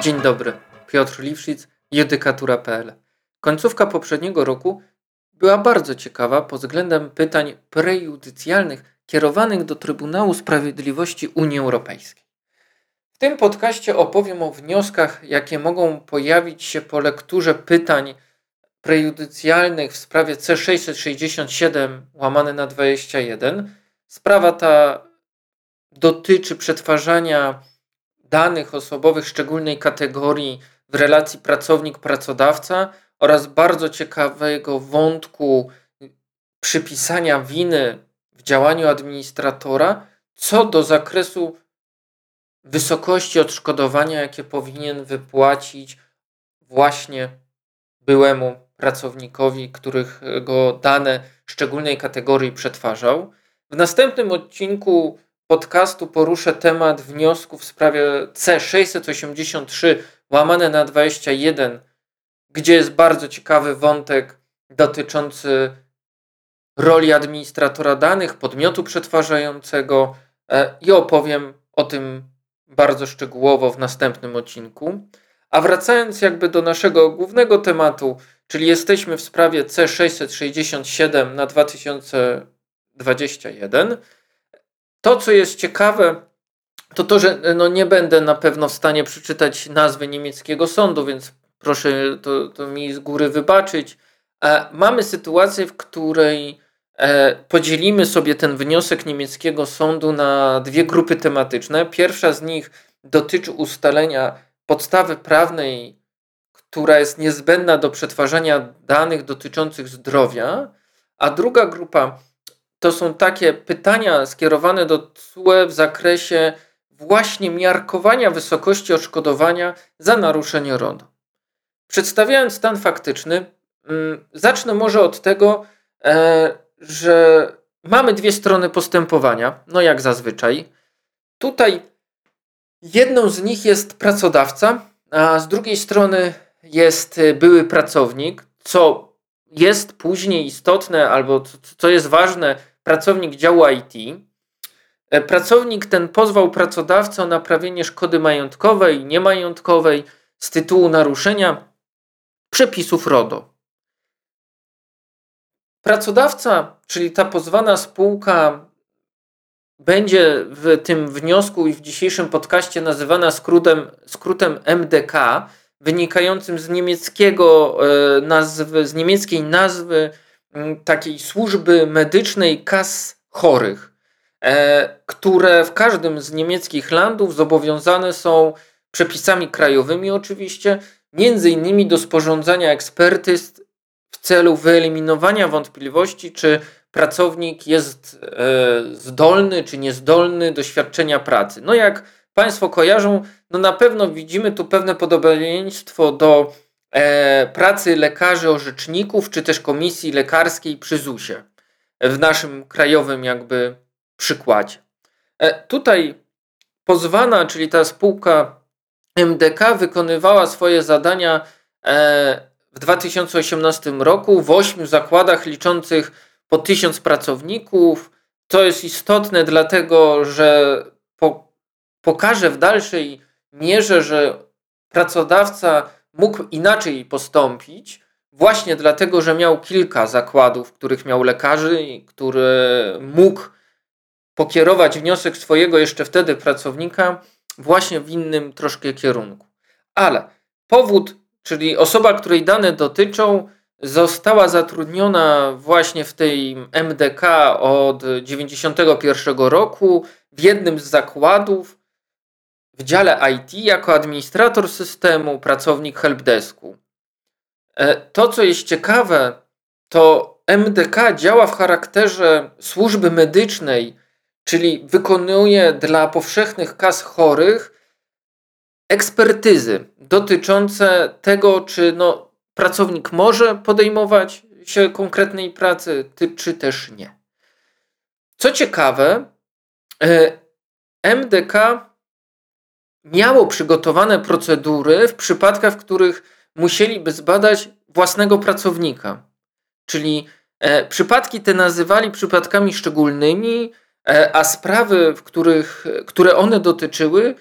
Dzień dobry, Piotr Liwszyc, judykatura.pl. Końcówka poprzedniego roku była bardzo ciekawa pod względem pytań prejudycjalnych kierowanych do Trybunału Sprawiedliwości Unii Europejskiej. W tym podcaście opowiem o wnioskach, jakie mogą pojawić się po lekturze pytań prejudycjalnych w sprawie C667 łamane na 21. Sprawa ta dotyczy przetwarzania danych osobowych szczególnej kategorii w relacji pracownik-pracodawca oraz bardzo ciekawego wątku przypisania winy w działaniu administratora co do zakresu wysokości odszkodowania, jakie powinien wypłacić właśnie byłemu pracownikowi, których go dane szczególnej kategorii przetwarzał. W następnym odcinku podcastu poruszę temat wniosku w sprawie C683 łamane na 21, gdzie jest bardzo ciekawy wątek dotyczący roli administratora danych, podmiotu przetwarzającego e, i opowiem o tym bardzo szczegółowo w następnym odcinku. A wracając jakby do naszego głównego tematu, czyli jesteśmy w sprawie C667 na 2021. To, co jest ciekawe, to to, że no nie będę na pewno w stanie przeczytać nazwy niemieckiego sądu, więc proszę to, to mi z góry wybaczyć. E, mamy sytuację, w której e, podzielimy sobie ten wniosek niemieckiego sądu na dwie grupy tematyczne. Pierwsza z nich dotyczy ustalenia podstawy prawnej, która jest niezbędna do przetwarzania danych dotyczących zdrowia, a druga grupa to są takie pytania skierowane do TSUE w zakresie właśnie miarkowania wysokości odszkodowania za naruszenie RODO. Przedstawiając stan faktyczny, mm, zacznę może od tego, e, że mamy dwie strony postępowania, no jak zazwyczaj. Tutaj jedną z nich jest pracodawca, a z drugiej strony jest były pracownik, co jest później istotne albo co jest ważne pracownik działu IT. E, pracownik ten pozwał pracodawcę o naprawienie szkody majątkowej i niemajątkowej z tytułu naruszenia przepisów RODO. Pracodawca, czyli ta pozwana spółka, będzie w tym wniosku i w dzisiejszym podcaście nazywana skrótem, skrótem MDK, wynikającym z niemieckiego e, nazwy, z niemieckiej nazwy takiej służby medycznej kas chorych, e, które w każdym z niemieckich landów zobowiązane są przepisami krajowymi oczywiście, między innymi do sporządzania ekspertyz w celu wyeliminowania wątpliwości, czy pracownik jest e, zdolny czy niezdolny do świadczenia pracy. No jak Państwo kojarzą, no na pewno widzimy tu pewne podobieństwo do pracy lekarzy orzeczników, czy też komisji lekarskiej przy ZUS-ie w naszym krajowym jakby przykładzie. E, tutaj pozwana, czyli ta spółka MDK wykonywała swoje zadania e, w 2018 roku w ośmiu zakładach liczących po tysiąc pracowników. To jest istotne, dlatego że po, pokaże w dalszej mierze, że pracodawca mógł inaczej postąpić, właśnie dlatego, że miał kilka zakładów, w których miał lekarzy, który mógł pokierować wniosek swojego jeszcze wtedy pracownika właśnie w innym troszkę kierunku. Ale powód, czyli osoba, której dane dotyczą, została zatrudniona właśnie w tej MDK od 1991 roku w jednym z zakładów w dziale IT jako administrator systemu, pracownik helpdesku. E, to, co jest ciekawe, to MDK działa w charakterze służby medycznej, czyli wykonuje dla powszechnych kas chorych ekspertyzy dotyczące tego, czy no, pracownik może podejmować się konkretnej pracy, czy też nie. Co ciekawe, e, MDK miało przygotowane procedury w przypadkach, w których musieliby zbadać własnego pracownika. Czyli e, przypadki te nazywali przypadkami szczególnymi, e, a sprawy, w których, które one dotyczyły,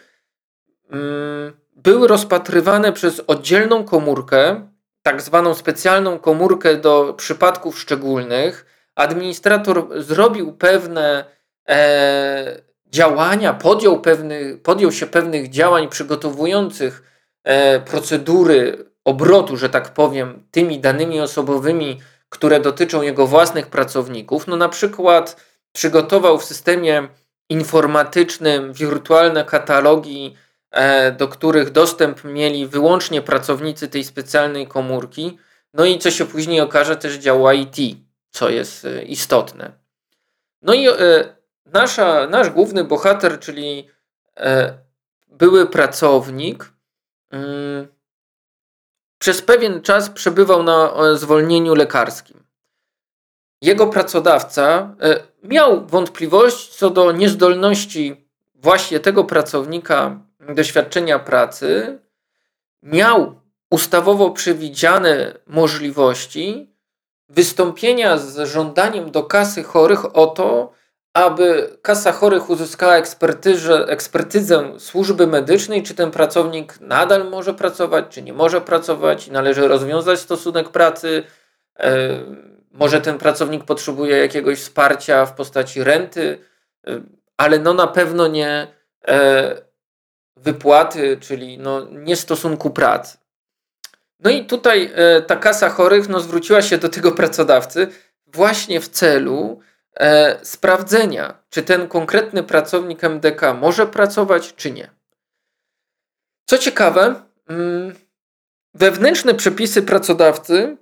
mm, były rozpatrywane przez oddzielną komórkę, tak zwaną specjalną komórkę do przypadków szczególnych. Administrator zrobił pewne e, działania, podjął, pewny, podjął się pewnych działań przygotowujących e, procedury obrotu, że tak powiem, tymi danymi osobowymi, które dotyczą jego własnych pracowników. No na przykład przygotował w systemie informatycznym wirtualne katalogi, e, do których dostęp mieli wyłącznie pracownicy tej specjalnej komórki. No i co się później okaże, też działa IT, co jest e, istotne. No i nasza, nasz główny bohater, czyli e, były pracownik, mm, przez pewien czas przebywał na zwolnieniu lekarskim. Jego pracodawca e, miał wątpliwość co do niezdolności właśnie tego pracownika do świadczenia pracy, miał ustawowo przewidziane możliwości wystąpienia z żądaniem do kasy chorych o to, aby kasa chorych uzyskała ekspertyzę, służby medycznej, czy ten pracownik nadal może pracować, czy nie może pracować, należy rozwiązać stosunek pracy. E, może ten pracownik potrzebuje jakiegoś wsparcia w postaci renty, e, ale no na pewno nie e, wypłaty, czyli no nie stosunku pracy. No i tutaj ta kasa chorych no, zwróciła się do tego pracodawcy właśnie w celu, e, sprawdzenia, czy ten konkretny pracownik MDK może pracować, czy nie. Co ciekawe, mm, wewnętrzne przepisy pracodawcy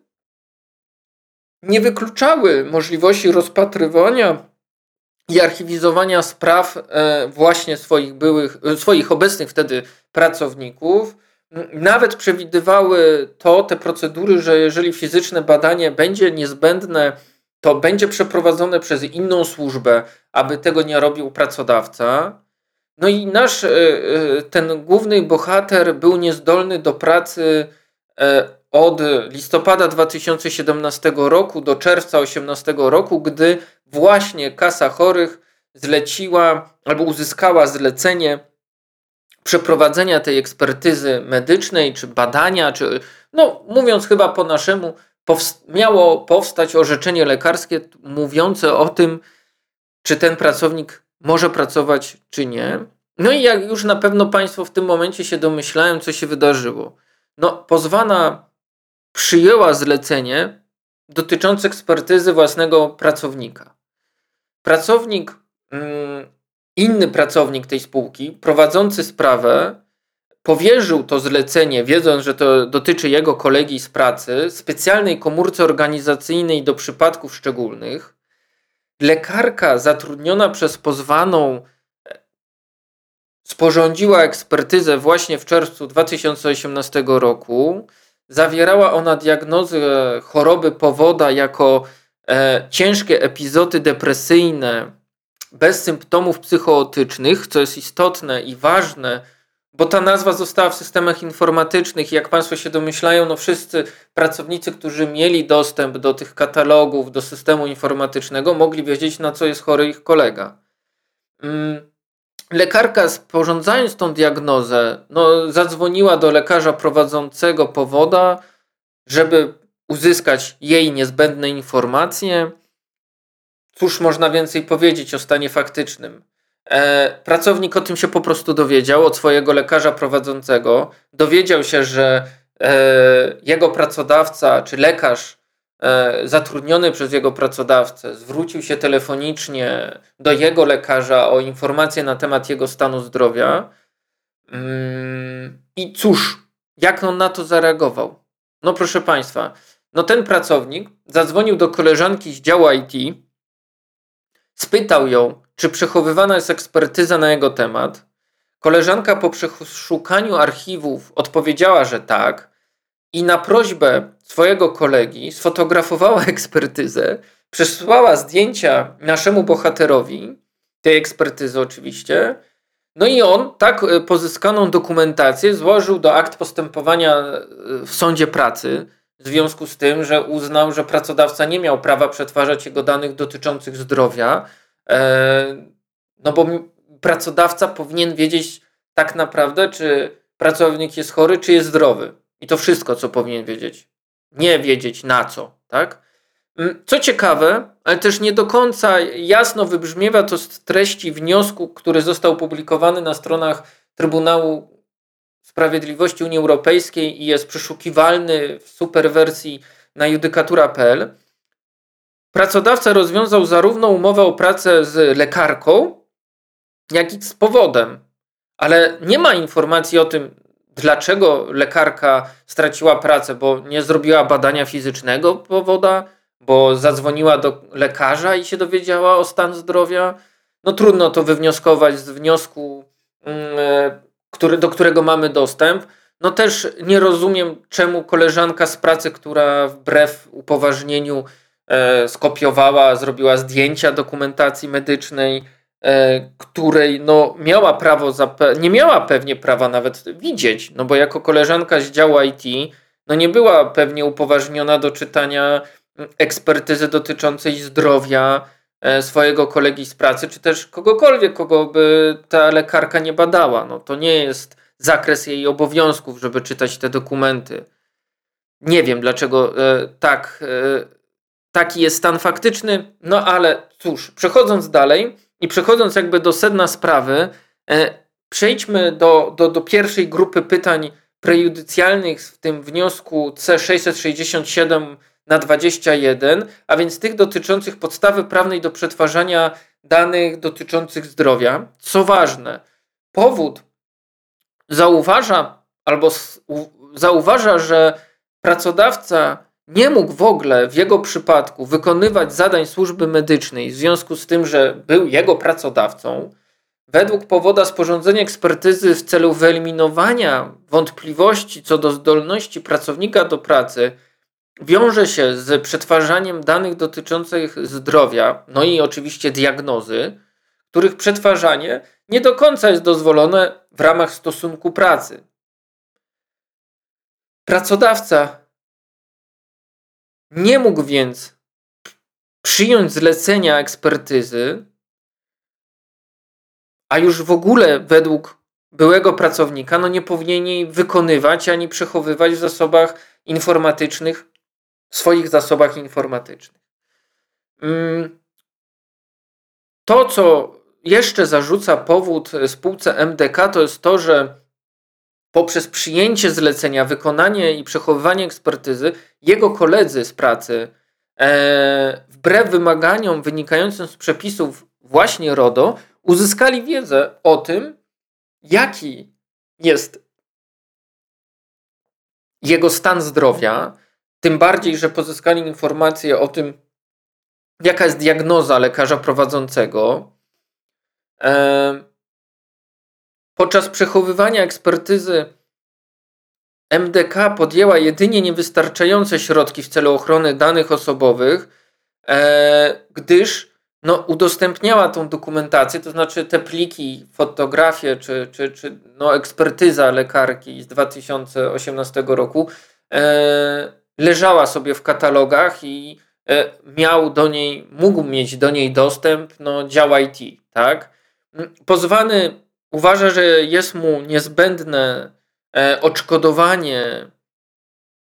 nie wykluczały możliwości rozpatrywania i archiwizowania spraw e, właśnie swoich byłych, e, swoich obecnych wtedy pracowników. Nawet przewidywały to, te procedury, że jeżeli fizyczne badanie będzie niezbędne to będzie przeprowadzone przez inną służbę, aby tego nie robił pracodawca. No i nasz, e, e, ten główny bohater był niezdolny do pracy e, od listopada 2017 roku do czerwca 2018 roku, gdy właśnie Kasa Chorych zleciła albo uzyskała zlecenie przeprowadzenia tej ekspertyzy medycznej, czy badania, czy no mówiąc chyba po naszemu, miało powstać orzeczenie lekarskie mówiące o tym, czy ten pracownik może pracować, czy nie. No i jak już na pewno Państwo w tym momencie się domyślają, co się wydarzyło. No, pozwana przyjęła zlecenie dotyczące ekspertyzy własnego pracownika. Pracownik, mm, inny pracownik tej spółki, prowadzący sprawę, powierzył to zlecenie, wiedząc, że to dotyczy jego kolegi z pracy, specjalnej komórce organizacyjnej do przypadków szczególnych. Lekarka zatrudniona przez pozwaną e, sporządziła ekspertyzę właśnie w czerwcu 2018 roku. Zawierała ona diagnozę choroby powoda jako e, ciężkie epizody depresyjne bez symptomów psychootycznych, co jest istotne i ważne bo ta nazwa została w systemach informatycznych i jak Państwo się domyślają, no wszyscy pracownicy, którzy mieli dostęp do tych katalogów, do systemu informatycznego, mogli wiedzieć, na co jest chory ich kolega. Mm, lekarka, sporządzając tą diagnozę, no, zadzwoniła do lekarza prowadzącego powoda, żeby uzyskać jej niezbędne informacje. Cóż można więcej powiedzieć o stanie faktycznym? E, pracownik o tym się po prostu dowiedział od swojego lekarza prowadzącego. Dowiedział się, że e, jego pracodawca czy lekarz e, zatrudniony przez jego pracodawcę zwrócił się telefonicznie do jego lekarza o informację na temat jego stanu zdrowia. Mm, I cóż, jak on na to zareagował? No proszę Państwa, no ten pracownik zadzwonił do koleżanki z działu IT, spytał ją, czy przechowywana jest ekspertyza na jego temat? Koleżanka po przeszukaniu archiwów odpowiedziała, że tak, i na prośbę swojego kolegi sfotografowała ekspertyzę, przesłała zdjęcia naszemu bohaterowi, tej ekspertyzy oczywiście. No i on tak e, pozyskaną dokumentację złożył do akt postępowania e, w sądzie pracy, w związku z tym, że uznał, że pracodawca nie miał prawa przetwarzać jego danych dotyczących zdrowia, E, no bo pracodawca powinien wiedzieć tak naprawdę, czy pracownik jest chory, czy jest zdrowy. I to wszystko, co powinien wiedzieć. Nie wiedzieć na co, tak? Mm, co ciekawe, ale też nie do końca jasno wybrzmiewa to z treści wniosku, który został opublikowany na stronach Trybunału Sprawiedliwości Unii Europejskiej i jest przeszukiwalny w superwersji na judykatura.pl. Pracodawca rozwiązał zarówno umowę o pracę z lekarką, jak i z powodem, ale nie ma informacji o tym, dlaczego lekarka straciła pracę, bo nie zrobiła badania fizycznego powoda, bo zadzwoniła do lekarza i się dowiedziała o stan zdrowia. No trudno to wywnioskować z wniosku, mm, który, do którego mamy dostęp. No też nie rozumiem, czemu koleżanka z pracy, która wbrew upoważnieniu e, skopiowała, zrobiła zdjęcia dokumentacji medycznej, e, której no, miała prawo, nie miała pewnie prawa nawet widzieć, no bo jako koleżanka z działu IT, no nie była pewnie upoważniona do czytania ekspertyzy dotyczącej zdrowia swojego kolegi z pracy, czy też kogokolwiek, kogo by ta lekarka nie badała. No, to nie jest zakres jej obowiązków, żeby czytać te dokumenty. Nie wiem, dlaczego e, tak, e, taki jest stan faktyczny, no ale cóż, przechodząc dalej i przechodząc jakby do sedna sprawy, przejdźmy do, do, do pierwszej grupy pytań prejudycjalnych w tym wniosku C667 na 21, a więc tych dotyczących podstawy prawnej do przetwarzania danych dotyczących zdrowia. Co ważne, powód zauważa albo zauważa, że pracodawca nie mógł w ogóle w jego przypadku wykonywać zadań służby medycznej w związku z tym, że był jego pracodawcą. Według powoda sporządzenia ekspertyzy w celu wyeliminowania wątpliwości co do zdolności pracownika do pracy wiąże się z przetwarzaniem danych dotyczących zdrowia, no i oczywiście diagnozy, których przetwarzanie nie do końca jest dozwolone w ramach stosunku pracy. Pracodawca nie mógł więc przyjąć zlecenia ekspertyzy, a już w ogóle według byłego pracownika no nie powinien jej wykonywać ani przechowywać w zasobach informatycznych swoich zasobach informatycznych. Mm, to, co jeszcze zarzuca powód spółce MDK, to jest to, że poprzez przyjęcie zlecenia, wykonanie i przechowywanie ekspertyzy, jego koledzy z pracy, e, wbrew wymaganiom wynikającym z przepisów właśnie RODO, uzyskali wiedzę o tym, jaki jest jego stan zdrowia, tym bardziej, że pozyskali informacje o tym, jaka jest diagnoza lekarza prowadzącego. Podczas przechowywania ekspertyzy MDK podjęła jedynie niewystarczające środki w celu ochrony danych osobowych, e, gdyż no, udostępniała tą dokumentację, to znaczy te pliki, fotografie czy, czy, czy no, ekspertyza lekarki z 2018 roku e, leżała sobie w katalogach i e, miał do niej, mógł mieć do niej dostęp no, dział IT, tak? Mm, pozwany uważa, że jest mu niezbędne e, odszkodowanie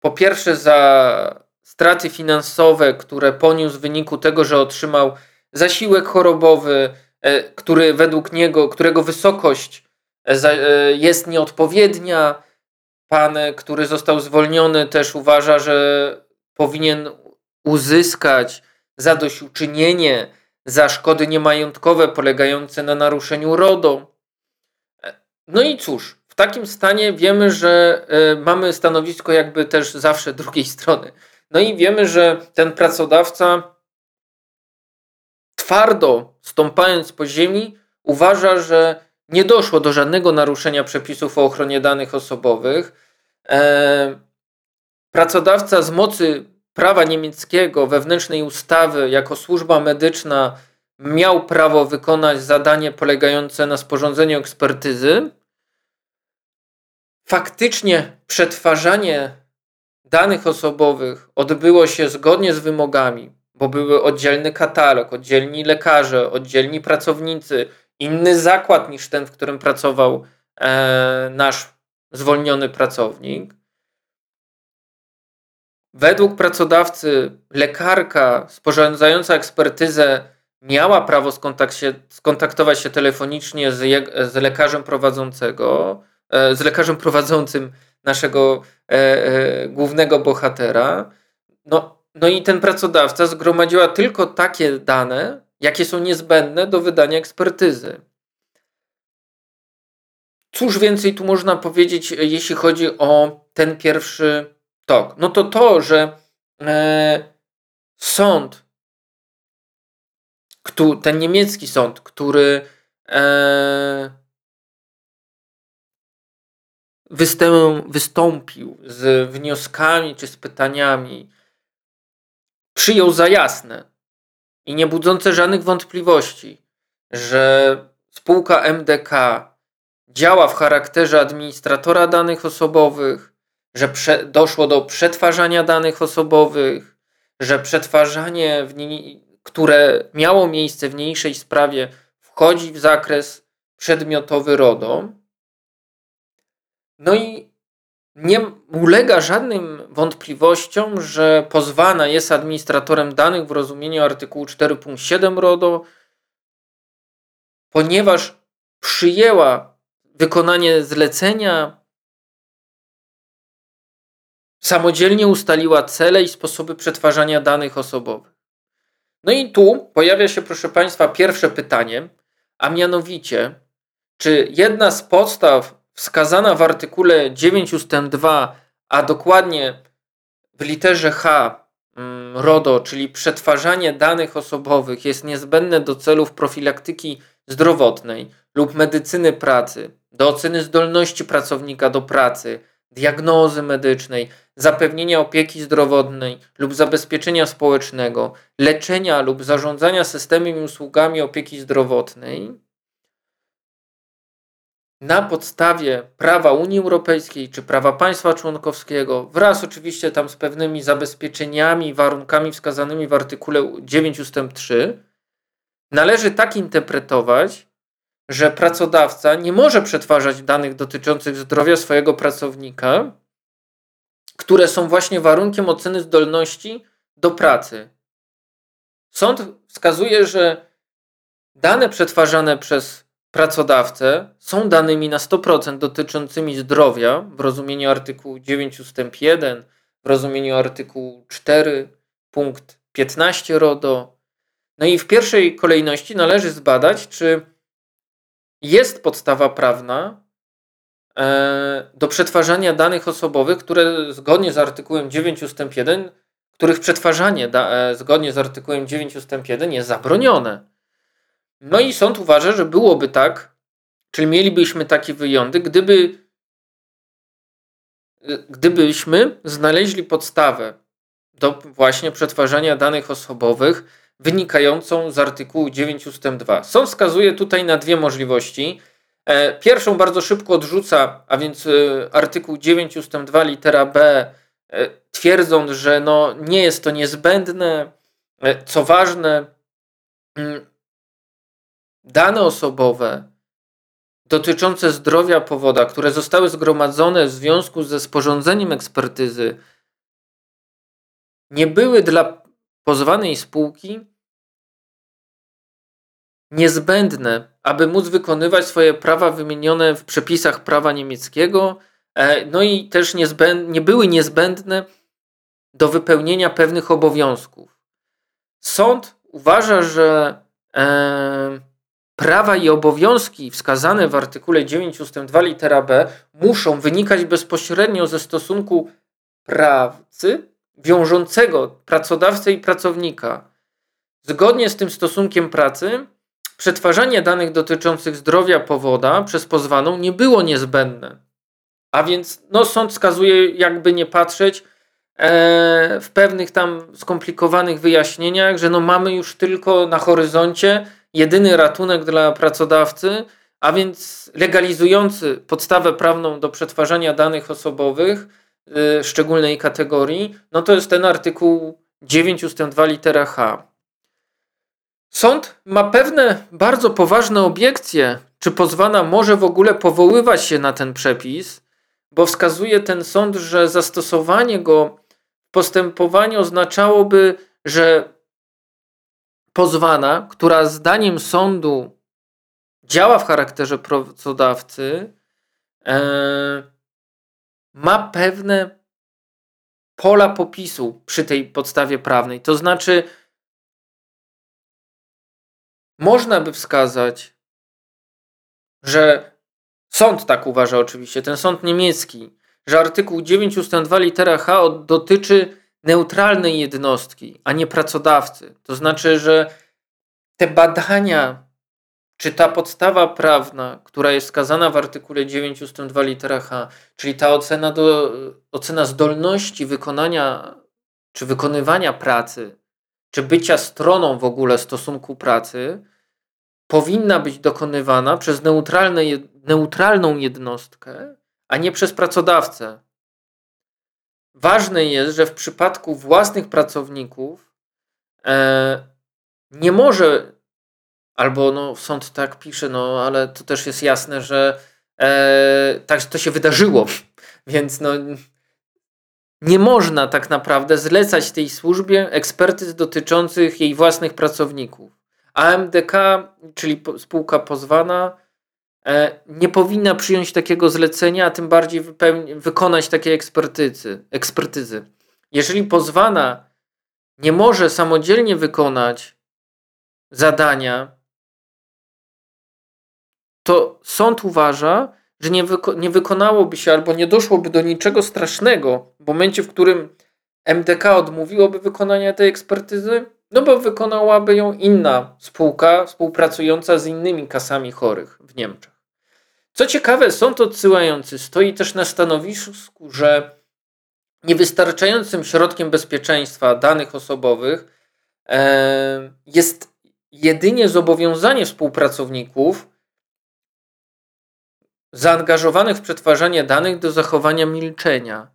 po pierwsze za straty finansowe, które poniósł w wyniku tego, że otrzymał zasiłek chorobowy, e, który według niego, którego wysokość jest nieodpowiednia, Pan, który został zwolniony, też uważa, że powinien uzyskać zadośćuczynienie za szkody niemajątkowe polegające na naruszeniu RODO. No i cóż, w takim stanie wiemy, że e, mamy stanowisko jakby też zawsze drugiej strony. No i wiemy, że ten pracodawca twardo stąpając po ziemi uważa, że nie doszło do żadnego naruszenia przepisów o ochronie danych osobowych. E, pracodawca z mocy prawa niemieckiego, wewnętrznej ustawy, jako służba medyczna miał prawo wykonać zadanie polegające na sporządzeniu ekspertyzy. Faktycznie przetwarzanie danych osobowych odbyło się zgodnie z wymogami, bo były oddzielny katalog, oddzielni lekarze, oddzielni pracownicy, inny zakład niż ten, w którym pracował e, nasz zwolniony pracownik. Według pracodawcy lekarka sporządzająca ekspertyzę miała prawo skontaktować się telefonicznie z, z lekarzem prowadzącego, e, z lekarzem prowadzącym naszego e, e, głównego bohatera. No, no i ten pracodawca zgromadziła tylko takie dane, jakie są niezbędne do wydania ekspertyzy. Cóż więcej tu można powiedzieć, jeśli chodzi o ten pierwszy tok? No to to, że e, sąd, kto, ten niemiecki sąd, który e, wystąpił z wnioskami czy z pytaniami, przyjął za jasne i nie budzące żadnych wątpliwości, że spółka MDK działa w charakterze administratora danych osobowych, że doszło do przetwarzania danych osobowych, że przetwarzanie, które miało miejsce w niniejszej sprawie, wchodzi w zakres przedmiotowy RODO. No i nie ulega żadnym wątpliwościom, że pozwana jest administratorem danych w rozumieniu artykułu 4.7 RODO, ponieważ przyjęła wykonanie zlecenia, samodzielnie ustaliła cele i sposoby przetwarzania danych osobowych. No i tu pojawia się, proszę Państwa, pierwsze pytanie, a mianowicie, czy jedna z podstaw wskazana w artykule 9 ust. 2, a dokładnie w literze H mm, RODO, czyli przetwarzanie danych osobowych jest niezbędne do celów profilaktyki zdrowotnej lub medycyny pracy, do oceny zdolności pracownika do pracy, diagnozy medycznej, zapewnienia opieki zdrowotnej lub zabezpieczenia społecznego, leczenia lub zarządzania systemem i usługami opieki zdrowotnej, na podstawie prawa Unii Europejskiej czy prawa państwa członkowskiego, wraz oczywiście tam z pewnymi zabezpieczeniami i warunkami wskazanymi w artykule 9 ust. 3, należy tak interpretować, że pracodawca nie może przetwarzać danych dotyczących zdrowia swojego pracownika, które są właśnie warunkiem oceny zdolności do pracy. Sąd wskazuje, że dane przetwarzane przez pracodawcę są danymi na 100% dotyczącymi zdrowia w rozumieniu artykułu 9 ust. 1, w rozumieniu artykułu 4 punkt 15 RODO. No i w pierwszej kolejności należy zbadać, czy jest podstawa prawna e, do przetwarzania danych osobowych, które zgodnie z artykułem 9 ust. 1, których przetwarzanie e, zgodnie z artykułem 9 ust. 1 jest zabronione. No i sąd uważa, że byłoby tak, czyli mielibyśmy taki wyjątek, gdyby gdybyśmy znaleźli podstawę do właśnie przetwarzania danych osobowych wynikającą z artykułu 9 ust. 2. Sąd wskazuje tutaj na dwie możliwości. E, pierwszą bardzo szybko odrzuca, a więc e, artykuł 9 ust. 2 litera B, e, twierdząc, że no nie jest to niezbędne. Co ważne, mm, dane osobowe dotyczące zdrowia powoda, które zostały zgromadzone w związku ze sporządzeniem ekspertyzy, nie były dla pozwanej spółki niezbędne, aby móc wykonywać swoje prawa wymienione w przepisach prawa niemieckiego, e, no i też nie były niezbędne do wypełnienia pewnych obowiązków. Sąd uważa, że e, prawa i obowiązki wskazane w artykule 9 ust. 2 litera b muszą wynikać bezpośrednio ze stosunku pracy wiążącego pracodawcę i pracownika. Zgodnie z tym stosunkiem pracy przetwarzanie danych dotyczących zdrowia powoda przez pozwaną nie było niezbędne. A więc no, sąd wskazuje, jakby nie patrzeć, e, w pewnych tam skomplikowanych wyjaśnieniach, że no mamy już tylko na horyzoncie jedyny ratunek dla pracodawcy, a więc legalizujący podstawę prawną do przetwarzania danych osobowych szczególnej kategorii, no to jest ten artykuł 9 ust. 2 litera H. Sąd ma pewne bardzo poważne obiekcje, czy pozwana może w ogóle powoływać się na ten przepis, bo wskazuje ten sąd, że zastosowanie go w postępowaniu oznaczałoby, że pozwana, która zdaniem sądu działa w charakterze pracodawcy, e, ma pewne pola popisu przy tej podstawie prawnej. To znaczy, można by wskazać, że sąd tak uważa oczywiście, ten sąd niemiecki, że artykuł 9 ust. 2 litera H dotyczy neutralnej jednostki, a nie pracodawcy. To znaczy, że te badania, czy ta podstawa prawna, która jest skazana w artykule 9 ust. 2 litera H, czyli ta ocena, do, ocena zdolności wykonania czy wykonywania pracy, czy bycia stroną w ogóle stosunku pracy, powinna być dokonywana przez neutralne, neutralną jednostkę, a nie przez pracodawcę. Ważne jest, że w przypadku własnych pracowników e, nie może, albo no, sąd tak pisze, no ale to też jest jasne, że e, tak to się wydarzyło, więc no, nie można tak naprawdę zlecać tej służbie ekspertyz dotyczących jej własnych pracowników. AMDK, czyli spółka pozwana, e, nie powinna przyjąć takiego zlecenia, a tym bardziej wykonać takiej ekspertyzy, ekspertyzy. Jeżeli pozwana nie może samodzielnie wykonać zadania, to sąd uważa, że nie, wyko nie wykonałoby się albo nie doszłoby do niczego strasznego w momencie, w którym MDK odmówiłoby wykonania tej ekspertyzy, no bo wykonałaby ją inna spółka współpracująca z innymi kasami chorych w Niemczech. Co ciekawe, sąd odsyłający stoi też na stanowisku, że niewystarczającym środkiem bezpieczeństwa danych osobowych e, jest jedynie zobowiązanie współpracowników zaangażowanych w przetwarzanie danych do zachowania milczenia.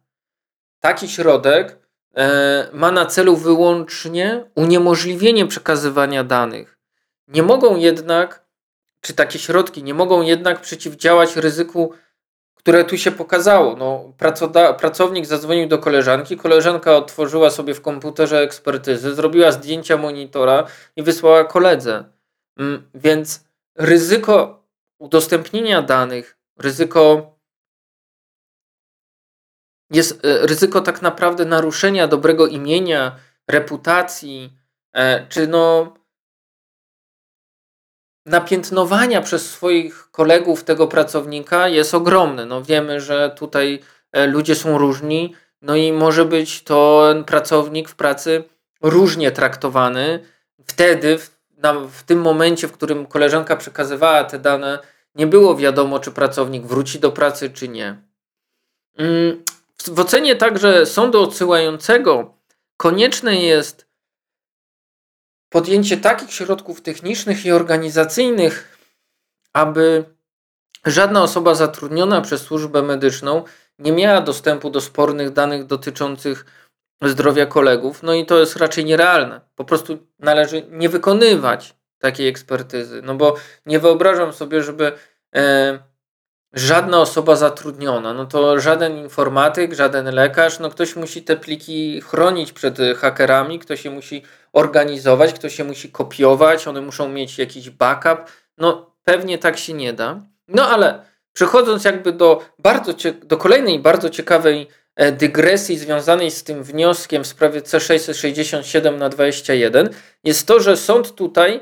Taki środek E, ma na celu wyłącznie uniemożliwienie przekazywania danych. Nie mogą jednak, czy takie środki nie mogą jednak przeciwdziałać ryzyku, które tu się pokazało. No, pracownik zadzwonił do koleżanki, koleżanka otworzyła sobie w komputerze ekspertyzy, zrobiła zdjęcia monitora i wysłała koledze. Mm, więc ryzyko udostępnienia danych, ryzyko jest e, ryzyko tak naprawdę naruszenia dobrego imienia, reputacji, e, czy no napiętnowania przez swoich kolegów tego pracownika jest ogromne. No wiemy, że tutaj e, ludzie są różni, no i może być to pracownik w pracy różnie traktowany. Wtedy, w, na, w tym momencie, w którym koleżanka przekazywała te dane, nie było wiadomo, czy pracownik wróci do pracy, czy nie. Mm, w ocenie także sądu odsyłającego konieczne jest podjęcie takich środków technicznych i organizacyjnych, aby żadna osoba zatrudniona przez służbę medyczną nie miała dostępu do spornych danych dotyczących zdrowia kolegów. No i to jest raczej nierealne. Po prostu należy nie wykonywać takiej ekspertyzy. No bo nie wyobrażam sobie, żeby e, żadna osoba zatrudniona, no to żaden informatyk, żaden lekarz, no ktoś musi te pliki chronić przed hakerami, ktoś je musi organizować, ktoś je musi kopiować, one muszą mieć jakiś backup. No pewnie tak się nie da. No ale przechodząc jakby do bardzo do kolejnej bardzo ciekawej e, dygresji związanej z tym wnioskiem w sprawie C667 na 21 jest to, że sąd tutaj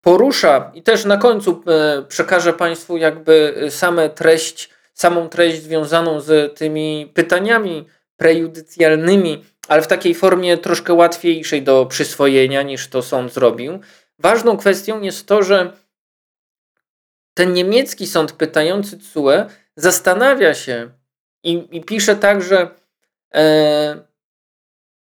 porusza i też na końcu e, przekażę Państwu jakby same treść, samą treść związaną z tymi pytaniami prejudycjalnymi, ale w takiej formie troszkę łatwiejszej do przyswojenia niż to sąd zrobił. Ważną kwestią jest to, że ten niemiecki sąd pytający CUE zastanawia się i, i pisze tak, że e,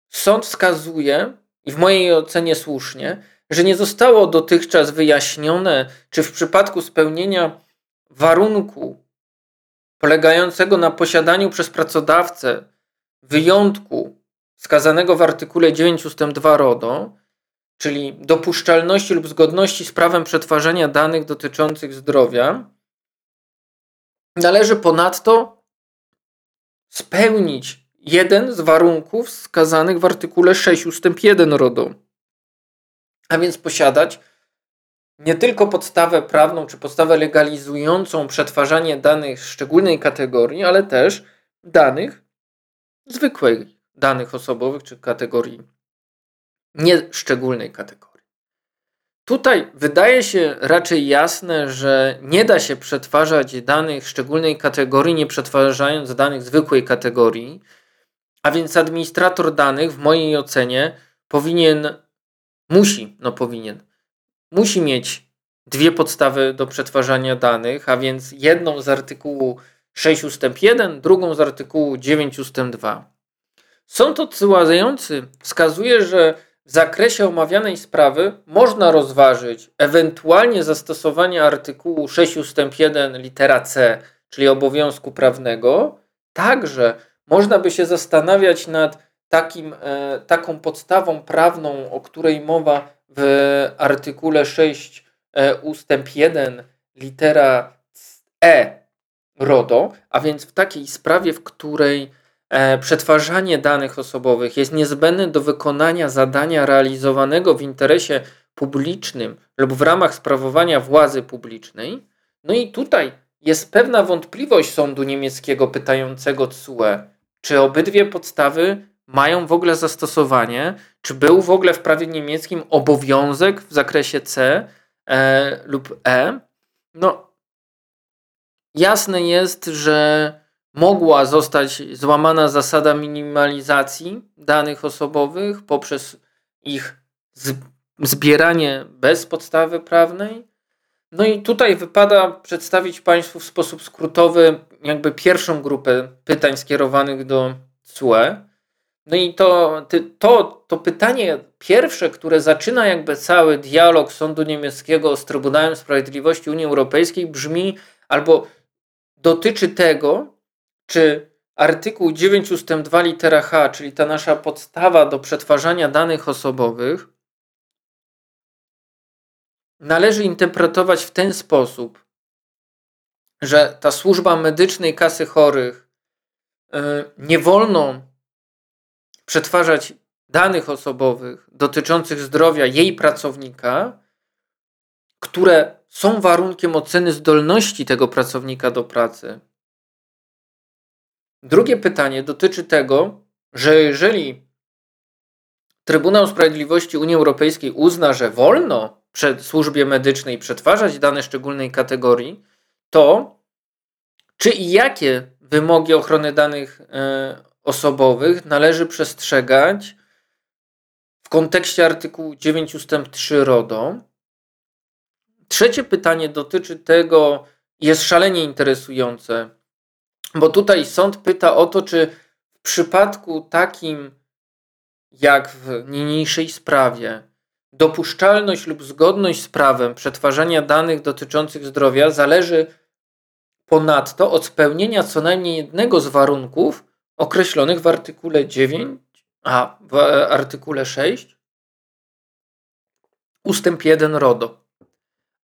sąd wskazuje, i w mojej ocenie słusznie, że nie zostało dotychczas wyjaśnione, czy w przypadku spełnienia warunku polegającego na posiadaniu przez pracodawcę wyjątku wskazanego w artykule 9 ust. 2 RODO, czyli dopuszczalności lub zgodności z prawem przetwarzania danych dotyczących zdrowia, należy ponadto spełnić jeden z warunków wskazanych w artykule 6 ust. 1 RODO. A więc posiadać nie tylko podstawę prawną czy podstawę legalizującą przetwarzanie danych szczególnej kategorii, ale też danych zwykłych, danych osobowych czy kategorii nieszczególnej kategorii. Tutaj wydaje się raczej jasne, że nie da się przetwarzać danych szczególnej kategorii, nie przetwarzając danych zwykłej kategorii, a więc administrator danych, w mojej ocenie, powinien, musi, no powinien, musi mieć dwie podstawy do przetwarzania danych, a więc jedną z artykułu 6 ust. 1, drugą z artykułu 9 ust. 2. Sąd odsyłający wskazuje, że w zakresie omawianej sprawy można rozważyć ewentualnie zastosowanie artykułu 6 ust. 1 litera C, czyli obowiązku prawnego. Także można by się zastanawiać nad takim, e, taką podstawą prawną, o której mowa w artykule 6 e, ust. 1 litera E RODO, a więc w takiej sprawie, w której E, przetwarzanie danych osobowych jest niezbędne do wykonania zadania realizowanego w interesie publicznym lub w ramach sprawowania władzy publicznej. No i tutaj jest pewna wątpliwość sądu niemieckiego pytającego CUE, czy obydwie podstawy mają w ogóle zastosowanie, czy był w ogóle w prawie niemieckim obowiązek w zakresie C e, lub E. No, jasne jest, że mogła zostać złamana zasada minimalizacji danych osobowych poprzez ich zbieranie bez podstawy prawnej. No i tutaj wypada przedstawić Państwu w sposób skrótowy jakby pierwszą grupę pytań skierowanych do CUE. No i to, to, to pytanie pierwsze, które zaczyna jakby cały dialog Sądu Niemieckiego z Trybunałem Sprawiedliwości Unii Europejskiej brzmi albo dotyczy tego, czy artykuł 9 ust. 2 litera H, czyli ta nasza podstawa do przetwarzania danych osobowych, należy interpretować w ten sposób, że ta służba medycznej kasy chorych yy, nie wolno przetwarzać danych osobowych dotyczących zdrowia jej pracownika, które są warunkiem oceny zdolności tego pracownika do pracy. Drugie pytanie dotyczy tego, że jeżeli Trybunał Sprawiedliwości Unii Europejskiej uzna, że wolno przed służbie medycznej przetwarzać dane szczególnej kategorii, to czy i jakie wymogi ochrony danych e, osobowych należy przestrzegać w kontekście artykułu 9 ust. 3 RODO? Trzecie pytanie dotyczy tego, jest szalenie interesujące, bo tutaj sąd pyta o to, czy w przypadku takim jak w niniejszej sprawie dopuszczalność lub zgodność z prawem przetwarzania danych dotyczących zdrowia zależy ponadto od spełnienia co najmniej jednego z warunków określonych w artykule 9, a w artykule 6 ustęp 1 RODO.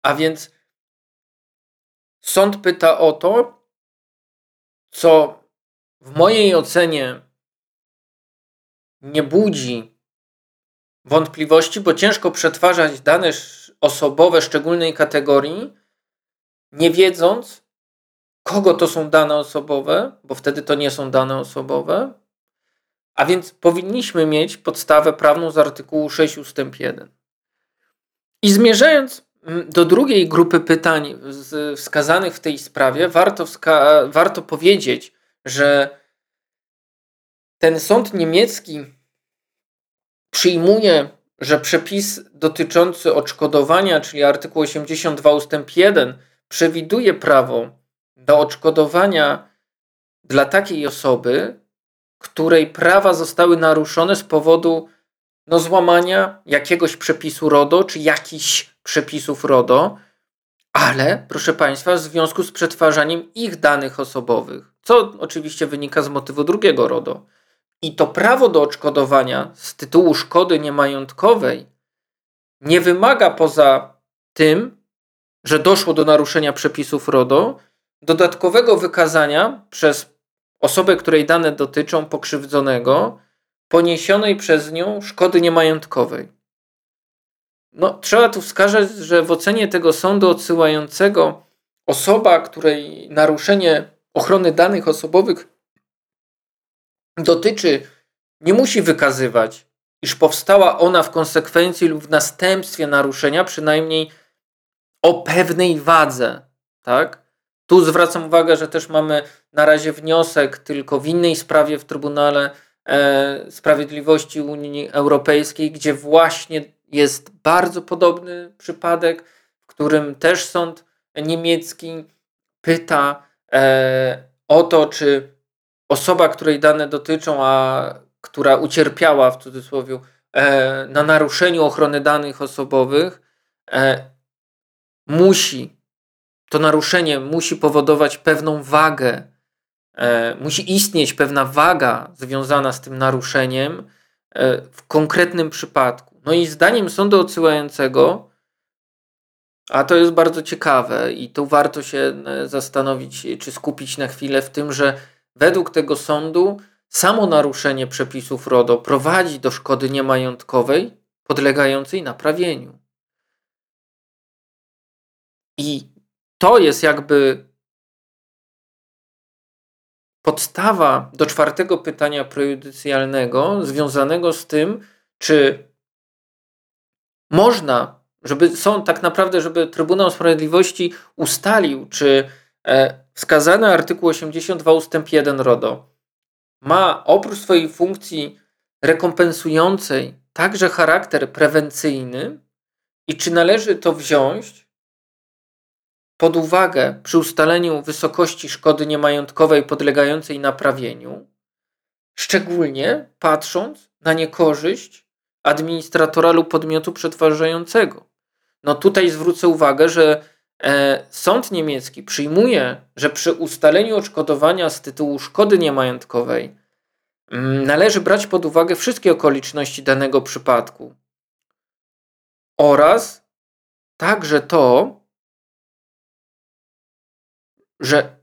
A więc sąd pyta o to, co w mojej ocenie nie budzi wątpliwości, bo ciężko przetwarzać dane osobowe szczególnej kategorii, nie wiedząc, kogo to są dane osobowe, bo wtedy to nie są dane osobowe. A więc powinniśmy mieć podstawę prawną z artykułu 6 ust. 1. I zmierzając Mm, do drugiej grupy pytań wskazanych w tej sprawie warto, warto powiedzieć, że ten sąd niemiecki przyjmuje, że przepis dotyczący odszkodowania, czyli artykuł 82 ust. 1, przewiduje prawo do odszkodowania dla takiej osoby, której prawa zostały naruszone z powodu no, złamania jakiegoś przepisu RODO czy jakichś przepisów RODO, ale proszę Państwa, w związku z przetwarzaniem ich danych osobowych, co oczywiście wynika z motywu drugiego RODO. I to prawo do odszkodowania z tytułu szkody niemajątkowej nie wymaga poza tym, że doszło do naruszenia przepisów RODO, dodatkowego wykazania przez osobę, której dane dotyczą, pokrzywdzonego, poniesionej przez nią szkody niemajątkowej. No, trzeba tu wskazać, że w ocenie tego sądu odsyłającego osoba, której naruszenie ochrony danych osobowych dotyczy, nie musi wykazywać, iż powstała ona w konsekwencji lub w następstwie naruszenia, przynajmniej o pewnej wadze, tak? Tu zwracam uwagę, że też mamy na razie wniosek tylko w innej sprawie w Trybunale e, Sprawiedliwości Unii Europejskiej, gdzie właśnie jest bardzo podobny przypadek, w którym też sąd niemiecki pyta e, o to, czy osoba, której dane dotyczą, a która ucierpiała w cudzysłowie e, na naruszeniu ochrony danych osobowych, musi, to naruszenie musi powodować pewną wagę, e, musi istnieć pewna waga związana z tym naruszeniem e, w konkretnym przypadku. No i zdaniem sądu odsyłającego, a to jest bardzo ciekawe i tu warto się e, zastanowić, czy skupić na chwilę w tym, że według tego sądu samo naruszenie przepisów RODO prowadzi do szkody niemajątkowej podlegającej naprawieniu. I to jest jakby podstawa do czwartego pytania prejudycjalnego, związanego z tym, czy można, żeby są tak naprawdę, żeby Trybunał Sprawiedliwości ustalił, czy e, wskazany artykuł 82 ustęp 1 RODO ma oprócz swojej funkcji rekompensującej także charakter prewencyjny i czy należy to wziąć pod uwagę przy ustaleniu wysokości szkody niemajątkowej podlegającej naprawieniu, szczególnie patrząc na niekorzyść administratora lub podmiotu przetwarzającego. No tutaj zwrócę uwagę, że e, sąd niemiecki przyjmuje, że przy ustaleniu odszkodowania z tytułu szkody niemajątkowej mm, należy brać pod uwagę wszystkie okoliczności danego przypadku oraz także to, że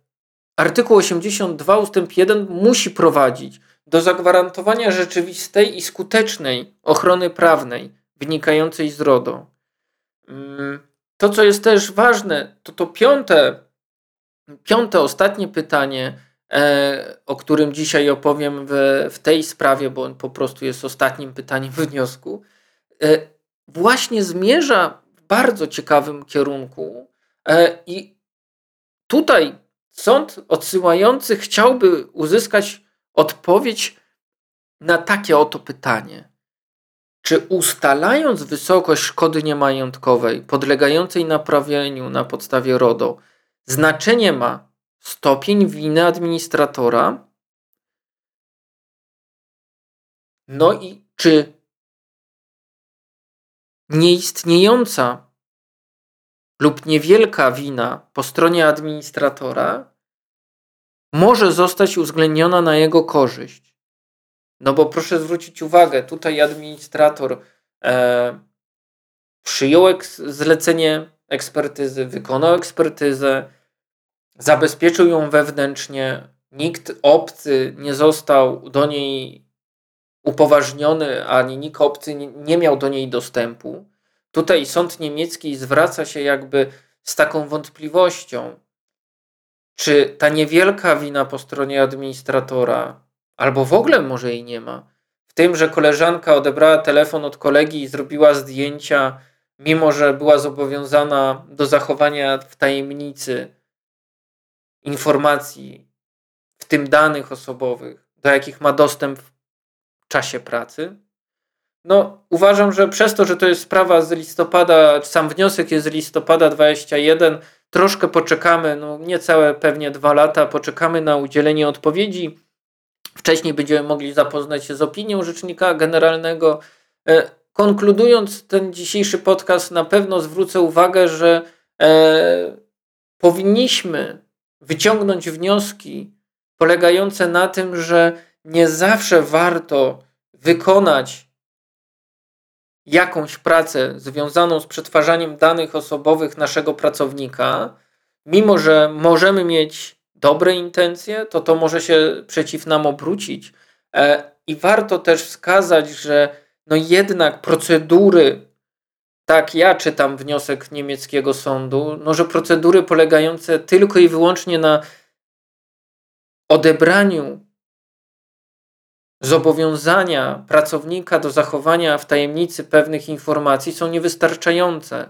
artykuł 82 ust. 1 musi prowadzić do zagwarantowania rzeczywistej i skutecznej ochrony prawnej wynikającej z RODO. Mm, to, co jest też ważne, to to piąte, piąte ostatnie pytanie, e, o którym dzisiaj opowiem w, w tej sprawie, bo on po prostu jest ostatnim pytaniem wniosku, e, właśnie zmierza w bardzo ciekawym kierunku e, i Tutaj sąd odsyłający chciałby uzyskać odpowiedź na takie oto pytanie. Czy ustalając wysokość szkody niemajątkowej podlegającej naprawieniu na podstawie RODO, znaczenie ma stopień winy administratora? No i czy nieistniejąca lub niewielka wina po stronie administratora może zostać uwzględniona na jego korzyść. No bo proszę zwrócić uwagę, tutaj administrator e, przyjął eks zlecenie ekspertyzy, wykonał ekspertyzę, zabezpieczył ją wewnętrznie, nikt obcy nie został do niej upoważniony, ani nikt obcy nie, nie miał do niej dostępu. Tutaj sąd niemiecki zwraca się jakby z taką wątpliwością, czy ta niewielka wina po stronie administratora, albo w ogóle może jej nie ma, w tym, że koleżanka odebrała telefon od kolegi i zrobiła zdjęcia, mimo że była zobowiązana do zachowania w tajemnicy informacji, w tym danych osobowych, do jakich ma dostęp w czasie pracy, no, uważam, że przez to, że to jest sprawa z listopada, sam wniosek jest z listopada 21, troszkę poczekamy, no niecałe pewnie dwa lata, poczekamy na udzielenie odpowiedzi. Wcześniej będziemy mogli zapoznać się z opinią Rzecznika Generalnego. E, konkludując ten dzisiejszy podcast, na pewno zwrócę uwagę, że e, powinniśmy wyciągnąć wnioski polegające na tym, że nie zawsze warto wykonać jakąś pracę związaną z przetwarzaniem danych osobowych naszego pracownika, mimo że możemy mieć dobre intencje, to to może się przeciw nam obrócić. E, I warto też wskazać, że no jednak procedury, tak ja czytam wniosek niemieckiego sądu, no że procedury polegające tylko i wyłącznie na odebraniu zobowiązania pracownika do zachowania w tajemnicy pewnych informacji są niewystarczające.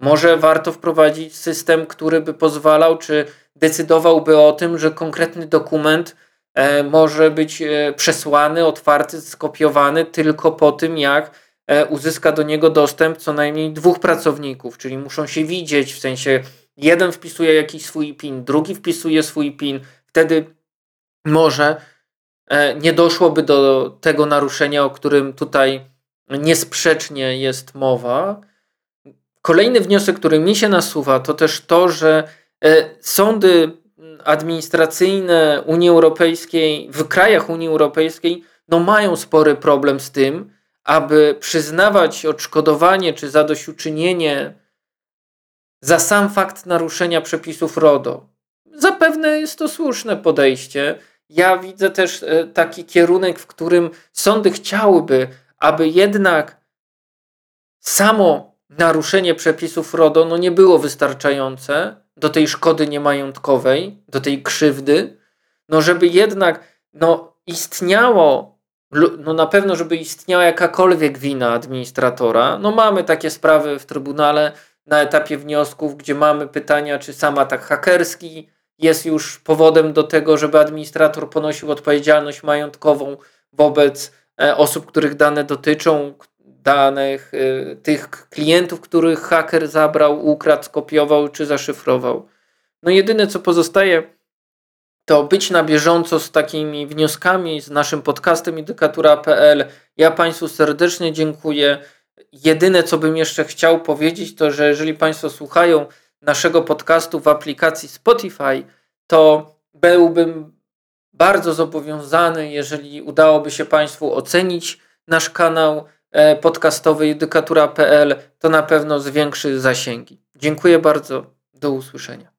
Może warto wprowadzić system, który by pozwalał, czy decydowałby o tym, że konkretny dokument e, może być e, przesłany, otwarty, skopiowany tylko po tym, jak e, uzyska do niego dostęp co najmniej dwóch pracowników, czyli muszą się widzieć, w sensie jeden wpisuje jakiś swój PIN, drugi wpisuje swój PIN, wtedy może nie doszłoby do tego naruszenia, o którym tutaj niesprzecznie jest mowa. Kolejny wniosek, który mi się nasuwa, to też to, że e, sądy administracyjne Unii Europejskiej, w krajach Unii Europejskiej, no mają spory problem z tym, aby przyznawać odszkodowanie czy zadośćuczynienie za sam fakt naruszenia przepisów RODO. Zapewne jest to słuszne podejście. Ja widzę też e, taki kierunek, w którym sądy chciałyby, aby jednak samo naruszenie przepisów RODO no nie było wystarczające do tej szkody niemajątkowej, do tej krzywdy, no żeby jednak no, istniało, no na pewno, żeby istniała jakakolwiek wina administratora. No mamy takie sprawy w Trybunale na etapie wniosków, gdzie mamy pytania, czy sam atak hakerski jest już powodem do tego, żeby administrator ponosił odpowiedzialność majątkową wobec e, osób, których dane dotyczą, danych y, tych klientów, których haker zabrał, ukradł, skopiował czy zaszyfrował. No jedyne co pozostaje, to być na bieżąco z takimi wnioskami, z naszym podcastem Indykatura.pl. Ja Państwu serdecznie dziękuję. Jedyne, co bym jeszcze chciał powiedzieć, to że jeżeli Państwo słuchają naszego podcastu w aplikacji Spotify, to byłbym bardzo zobowiązany, jeżeli udałoby się Państwu ocenić nasz kanał E, podcastowy judykatura.pl to na pewno zwiększy zasięgi. Dziękuję bardzo. Do usłyszenia.